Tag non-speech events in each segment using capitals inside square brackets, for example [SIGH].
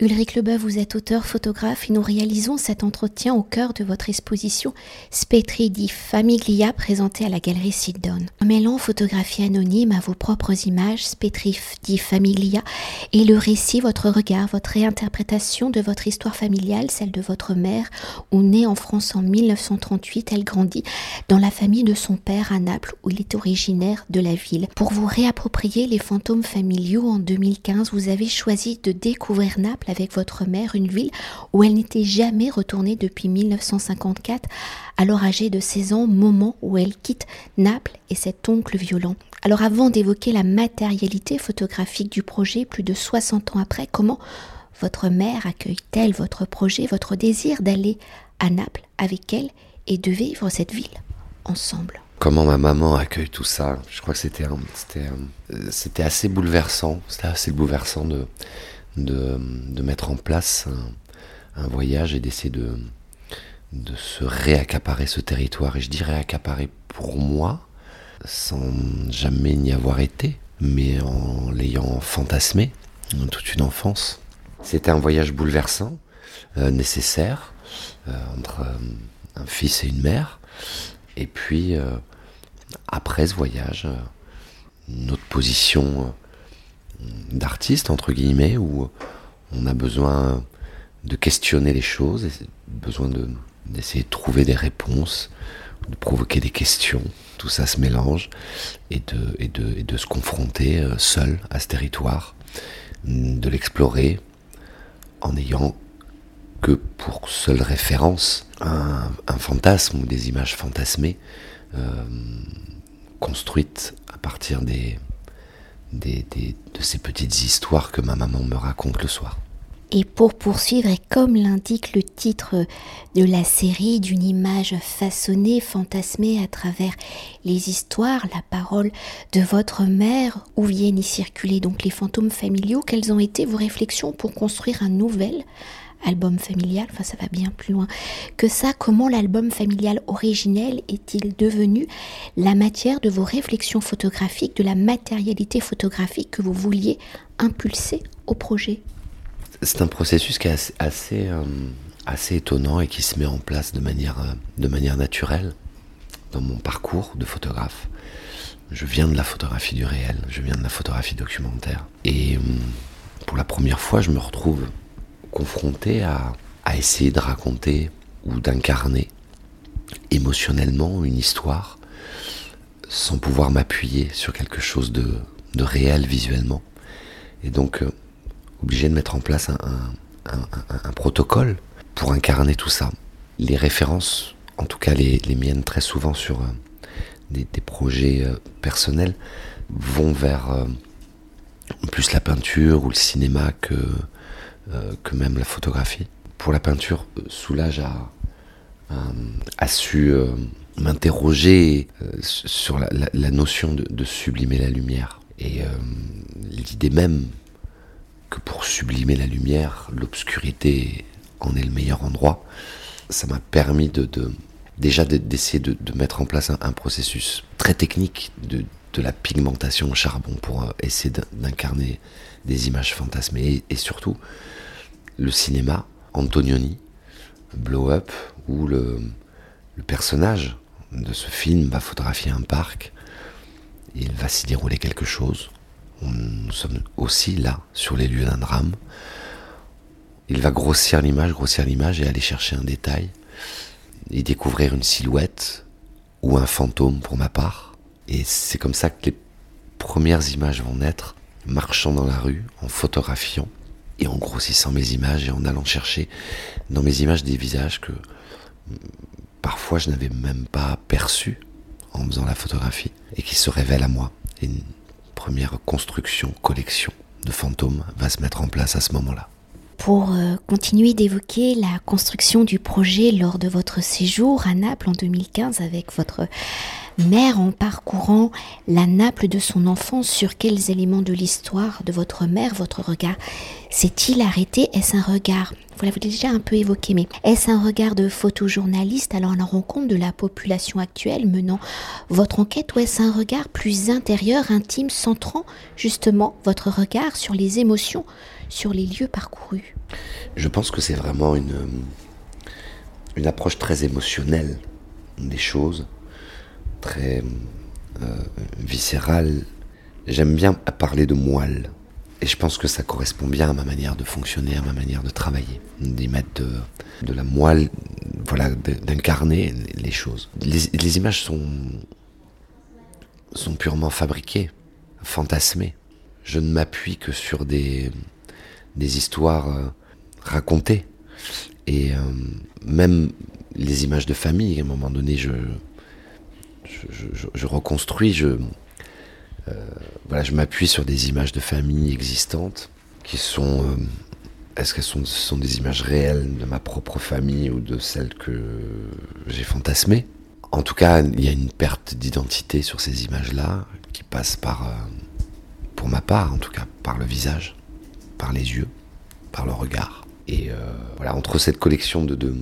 Ulrich Leboeuf, vous êtes auteur, photographe et nous réalisons cet entretien au cœur de votre exposition Spetri di Famiglia présentée à la galerie Sidon. En mêlant photographie anonyme à vos propres images, Spetri di Famiglia et le récit, votre regard, votre réinterprétation de votre histoire familiale, celle de votre mère, où née en France en 1938, elle grandit dans la famille de son père à Naples, où il est originaire de la ville. Pour vous réapproprier les fantômes familiaux en 2015, vous avez choisi de découvrir Naples avec votre mère, une ville où elle n'était jamais retournée depuis 1954, alors âgée de 16 ans, moment où elle quitte Naples et cet oncle violent. Alors avant d'évoquer la matérialité photographique du projet, plus de 60 ans après, comment votre mère accueille-t-elle votre projet, votre désir d'aller à Naples avec elle et de vivre cette ville ensemble? Comment ma maman accueille tout ça? Je crois que c'était c'était assez bouleversant. C'était assez bouleversant de de, mettre en place un, voyage et d'essayer de, de se réaccaparer ce territoire. Et je dis réaccaparer pour moi, sans jamais n'y avoir été, mais en l'ayant fantasmé toute une enfance. C'était un voyage bouleversant, euh, nécessaire, euh, entre euh, un fils et une mère. Et puis, après ce voyage, notre position d'artiste, entre guillemets, où on a besoin de questionner les choses, besoin d'essayer de trouver des réponses, de provoquer des questions. Tout ça se mélange et et et de se confronter euh, seul à ce territoire, de l'explorer en ayant que pour seule référence un, fantasme ou des images fantasmées euh, construites à partir des, de ces petites histoires que ma maman me raconte le soir. Et pour poursuivre, et comme l'indique le titre de la série, d'une image façonnée, fantasmée à travers les histoires, la parole de votre mère, où viennent y circuler donc les fantômes familiaux, quelles ont été vos réflexions pour construire un nouvel album familial, enfin ça va bien plus loin que ça, comment l'album familial originel est-il devenu la matière de vos réflexions photographiques, de la matérialité photographique que vous vouliez impulser au projet? C'est un processus qui est assez, euh, assez, étonnant et qui se met en place de manière, euh, de manière naturelle dans mon parcours de photographe. Je viens de la photographie du réel, je viens de la photographie documentaire. Et euh, pour la première fois, je me retrouve confronté à, essayer de raconter ou d'incarner émotionnellement une histoire sans pouvoir m'appuyer sur quelque chose de, réel visuellement. Et donc, euh, obligé de mettre en place un, protocole pour incarner tout ça. Les références, en tout cas les, miennes très souvent sur euh, des, projets euh, personnels, vont vers plus la peinture ou le cinéma que, que même la photographie. Pour la peinture, euh, Soulage a, a, su euh, m'interroger sur la, notion de, sublimer la lumière. Et l'idée même que pour sublimer la lumière, l'obscurité en est le meilleur endroit, ça m'a permis de, déjà d'essayer de, mettre en place un, processus très technique de, la pigmentation au charbon pour essayer d'incarner des images fantasmées et surtout le cinéma, Antonioni, Blow Up, où le, personnage de ce film va photographier un parc, il va s'y dérouler quelque chose. nous sommes aussi là, sur les lieux d'un drame. Il va grossir l'image, grossir l'image et aller chercher un détail, et découvrir une silhouette ou un fantôme pour ma part. Et c'est comme ça que les premières images vont naître, marchant dans la rue, en photographiant et en grossissant mes images et en allant chercher dans mes images des visages que mm, parfois je n'avais même pas perçus en faisant la photographie et qui se révèlent à moi. Une première construction, collection de fantômes va se mettre en place à ce moment-là. Pour euh, continuer d'évoquer la construction du projet lors de votre séjour à Naples en 2015 avec votre Mère en parcourant la nappe de son enfant, sur quels éléments de l'histoire de votre mère votre regard s'est-il arrêté? Est-ce un regard vous l'avez déjà un peu évoqué, mais est-ce un regard de photojournaliste? Alors à la rencontre de la population actuelle menant votre enquête ou est-ce un regard plus intérieur, intime, centrant justement votre regard sur les émotions, sur les lieux parcourus? Je pense que c'est vraiment une, une approche très émotionnelle des choses, très euh, viscérale. J'aime bien parler de moelle. Et je pense que ça correspond bien à ma manière de fonctionner, à ma manière de travailler, d'y mettre de, la moelle, voilà, d'incarner les choses. Les, images sont, sont purement fabriquées, fantasmées. Je ne m'appuie que sur des, des histoires euh, racontées. Et euh, même les images de famille, à un moment donné, je, je, reconstruis, je, euh, voilà, je m'appuie sur des images de famille existantes qui sont. Euh, est-ce qu'elles sont, sont, des images réelles de ma propre famille ou de celles que j'ai fantasmées? En tout cas, il y a une perte d'identité sur ces images-là qui passe par, euh, pour ma part en tout cas, par le visage, par les yeux, par le regard. Et voilà, entre cette collection de, de,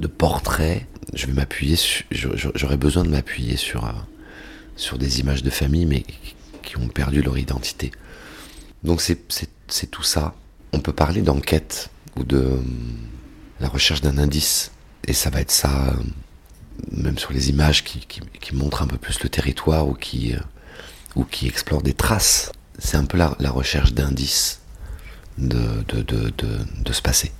de portraits, je vais m'appuyer, j'aurais besoin de m'appuyer sur sur des images de famille, mais qui ont perdu leur identité. Donc c'est tout ça. On peut parler d'enquête ou de euh, la recherche d'un indice. Et ça va être ça, euh, même sur les images qui, montrent un peu plus le territoire ou qui, euh, ou qui explorent des traces. C'est un peu la, recherche d'indices de, de, de, de ce passé.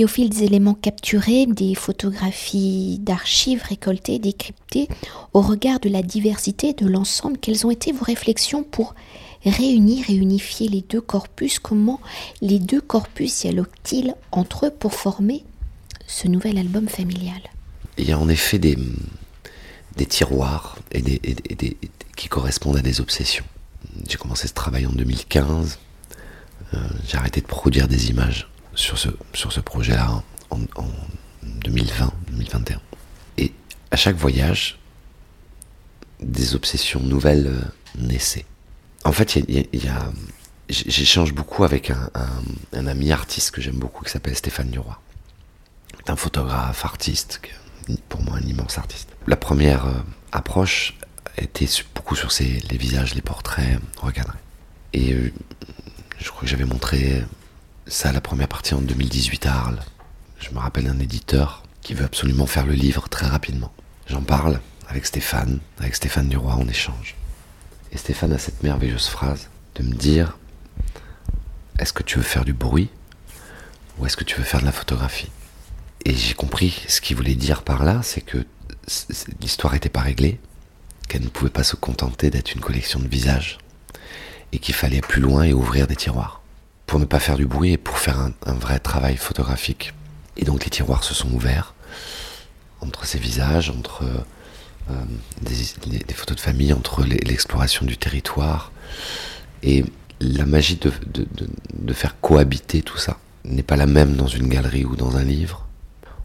Et au fil des éléments capturés, des photographies d'archives récoltées, décryptées, au regard de la diversité de l'ensemble, quelles ont été vos réflexions pour réunir et unifier les deux corpus? Comment les deux corpus dialoguent-ils entre eux pour former ce nouvel album familial? Il y a en effet des, des tiroirs et des, qui correspondent à des obsessions. J'ai commencé ce travail en 2015. Euh, j'ai arrêté de produire des images sur ce, sur ce projet-là en, 2020, 2021. Et à chaque voyage, des obsessions nouvelles euh, naissaient. En fait, il y a, j'échange beaucoup avec un, ami artiste que j'aime beaucoup qui s'appelle Stéphane. C'est un photographe, artiste, pour moi un immense artiste. La première euh, approche était beaucoup sur les visages, les portraits recadrés. Et euh, je crois que j'avais montré ça, la première partie en 2018 à Arles. Je me rappelle d'un éditeur qui veut absolument faire le livre très rapidement. J'en parle avec Stéphane, avec Stéphane Duroy en échange. Et Stéphane a cette merveilleuse phrase de me dire Est-ce que tu veux faire du bruit ou est-ce que tu veux faire de la photographie? Et j'ai compris ce qu'il voulait dire par là, c'est que l'histoire n'était pas réglée, qu'elle ne pouvait pas se contenter d'être une collection de visages, et qu'il fallait plus loin et ouvrir des tiroirs pour ne pas faire du bruit et pour faire un, vrai travail photographique. Et donc les tiroirs se sont ouverts entre ces visages, entre euh, des, photos de famille, entre l'exploration du territoire. Et la magie de, de, faire cohabiter tout ça n'est pas la même dans une galerie ou dans un livre.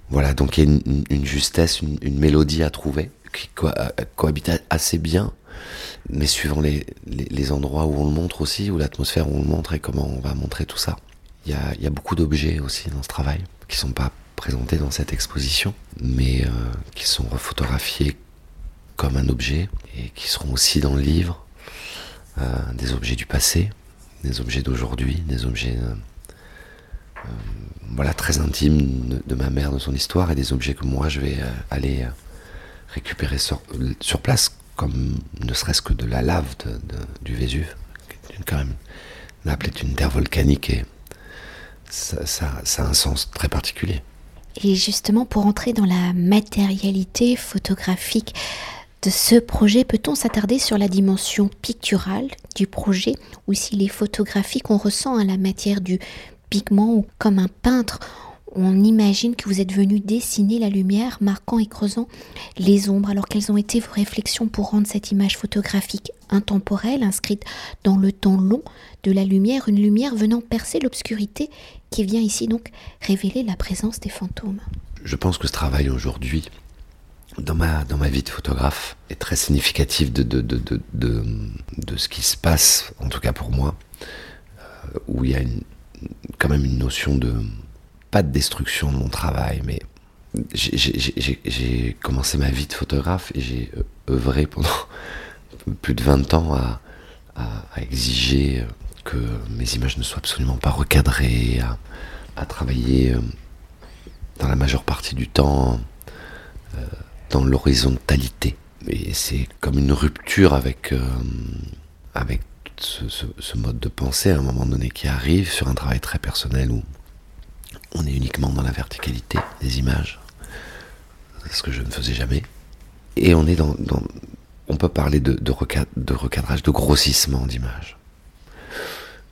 Voilà, donc il y a une, justesse, une, mélodie à trouver qui cohabite assez bien mais suivant les, les, endroits où on le montre aussi, ou l'atmosphère où on le montre et comment on va montrer tout ça. Il y a, y a, beaucoup d'objets aussi dans ce travail qui sont pas présentés dans cette exposition, mais euh, qui sont refotographiés comme un objet et qui seront aussi dans le livre. Euh, des objets du passé, des objets d'aujourd'hui, des objets euh, voilà très intimes de, ma mère, de son histoire, et des objets que moi je vais aller récupérer sur, place comme ne serait-ce que de la lave du Vésuve, qui est quand même Naples est une terre volcanique et ça, ça, a un sens très particulier. Et justement, pour entrer dans la matérialité photographique de ce projet, peut-on s'attarder sur la dimension picturale du projet ou si les photographies qu'on ressent à la matière du pigment ou comme un peintre on imagine que vous êtes venu dessiner la lumière, marquant et creusant les ombres. Alors quelles ont été vos réflexions pour rendre cette image photographique intemporelle, inscrite dans le temps long de la lumière, une lumière venant percer l'obscurité qui vient ici donc révéler la présence des fantômes Je pense que ce travail aujourd'hui dans ma, dans ma vie de photographe est très significatif de, de, de, de, de ce qui se passe, en tout cas pour moi, euh, où il y a quand même une notion de, pas de destruction de mon travail, mais j'ai commencé ma vie de photographe et j'ai œuvré pendant [LAUGHS] plus de 20 ans à, exiger que mes images ne soient absolument pas recadrées, à, travailler euh, dans la majeure partie du temps euh, dans l'horizontalité. Et c'est comme une rupture avec, euh, avec ce, ce, mode de pensée à un moment donné qui arrive sur un travail très personnel où on est uniquement dans la verticalité des images, ce que je ne faisais jamais. Et on est dans, on peut parler de, recadrage, de grossissement d'image.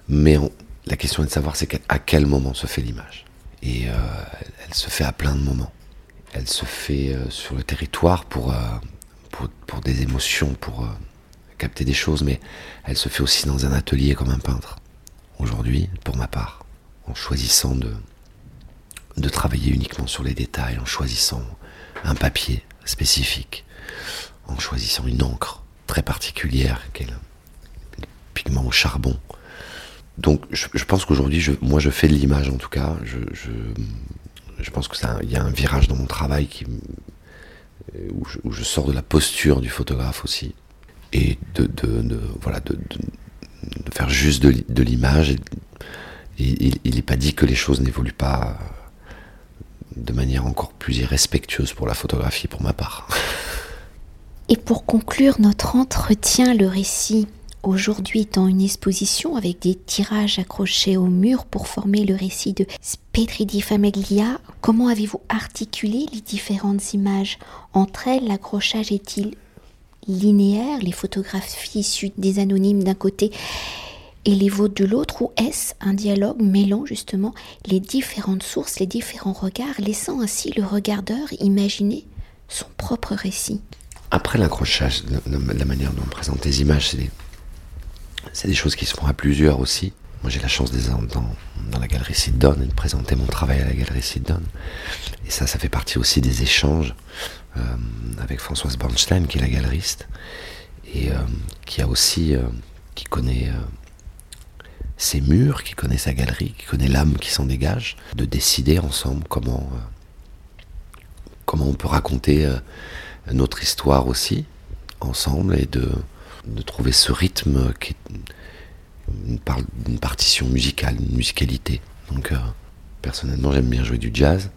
Mais la question est de savoir c'est à quel moment se fait l'image. Et euh, elle se fait à plein de moments. Elle se fait euh, sur le territoire euh, pour, pour, des émotions, pour capter des choses, mais elle se fait aussi dans un atelier comme un peintre. Aujourd'hui, pour ma part, en choisissant de, de travailler uniquement sur les détails, en choisissant un papier spécifique, en choisissant une encre très particulière, qui est le pigment au charbon. Donc je, pense qu'aujourd'hui, moi je fais de l'image en tout cas. Je, pense qu'il y a un virage dans mon travail qui, où, je, sors de la posture du photographe aussi. Et de, faire juste de, l'image. il n'est pas dit que les choses n'évoluent pas de manière encore plus irrespectueuse pour la photographie pour ma part. Et pour conclure notre entretien, le récit aujourd'hui dans une exposition avec des tirages accrochés au mur pour former le récit de Spetridi Famiglia. Comment avez-vous articulé les différentes images Entre elles, l'accrochage est-il linéaire, les photographies issues des anonymes d'un côté et les vôtres de l'autre, ou est-ce un dialogue mêlant justement les différentes sources, les différents regards, laissant ainsi le regardeur imaginer son propre récit? Après l'accrochage, la, manière dont on présente les images, c'est des, des choses qui se font à plusieurs aussi. Moi, j'ai la chance d'être dans, dans, la galerie Sidon et de présenter mon travail à la galerie Sidon. Et ça, ça fait partie aussi des échanges euh, avec Françoise Bornstein, qui est la galeriste, et euh, qui a aussi, euh, qui connaît ses murs, qui connaît sa galerie, qui connaît l'âme qui s'en dégage, de décider ensemble comment, comment on peut raconter notre histoire aussi, ensemble, et de, de trouver ce rythme qui est une, partition musicale, une musicalité. Donc, euh, personnellement, j'aime bien jouer du jazz,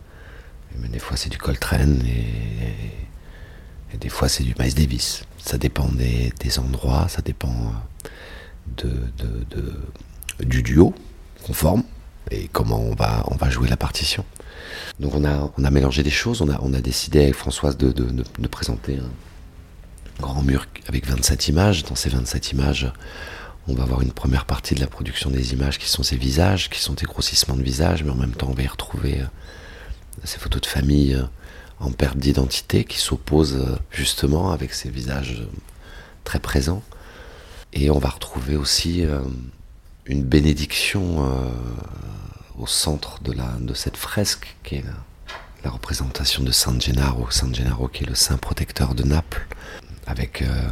mais des fois c'est du Coltrane et, des fois c'est du Miles Davis. Ça dépend des, des endroits, ça dépend euh, de, de, du duo qu'on forme et comment on va, on va jouer la partition. Donc on a, on a mélangé des choses, on a, on a décidé avec Françoise de, de, de, présenter un grand mur avec 27 images. Dans ces 27 images, on va avoir une première partie de la production des images qui sont ces visages, qui sont des grossissements de visages, mais en même temps on va y retrouver euh, ces photos de famille euh, en perte d'identité qui s'opposent euh, justement avec ces visages très présents. Et on va retrouver aussi une bénédiction au centre de, la, de cette fresque qui est la, représentation de San Gennaro, San Gennaro qui est le saint protecteur de Naples, avec euh,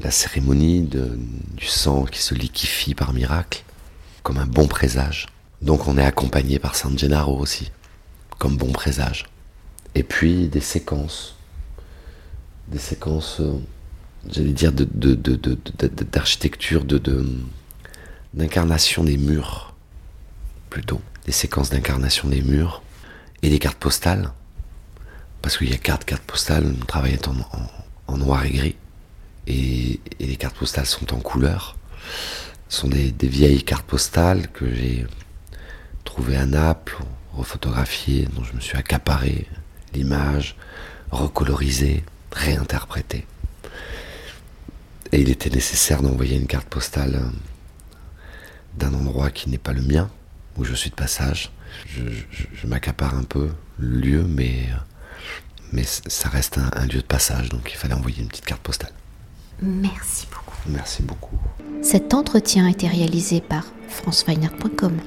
la cérémonie du sang qui se liquifie par miracle, comme un bon présage. Donc on est accompagné par San Gennaro aussi, comme bon présage. Et puis des séquences, des séquences, euh, j'allais dire, d'architecture, de, de, d'incarnation des murs, plutôt, des séquences d'incarnation des murs et des cartes postales, parce qu'il y a quatre cartes postales, mon travail est en, noir et gris, et, les cartes postales sont en couleur. Ce sont des, vieilles cartes postales que j'ai trouvées à Naples, refotographiées, dont je me suis accaparé l'image, recolorisé, réinterprété. Et il était nécessaire d'envoyer une carte postale d'un endroit qui n'est pas le mien, où je suis de passage. Je, m'accapare un peu le lieu, mais, mais ça reste un, lieu de passage, donc il fallait envoyer une petite carte postale. Merci beaucoup. Merci beaucoup. Cet entretien a été réalisé par franceweiner.com.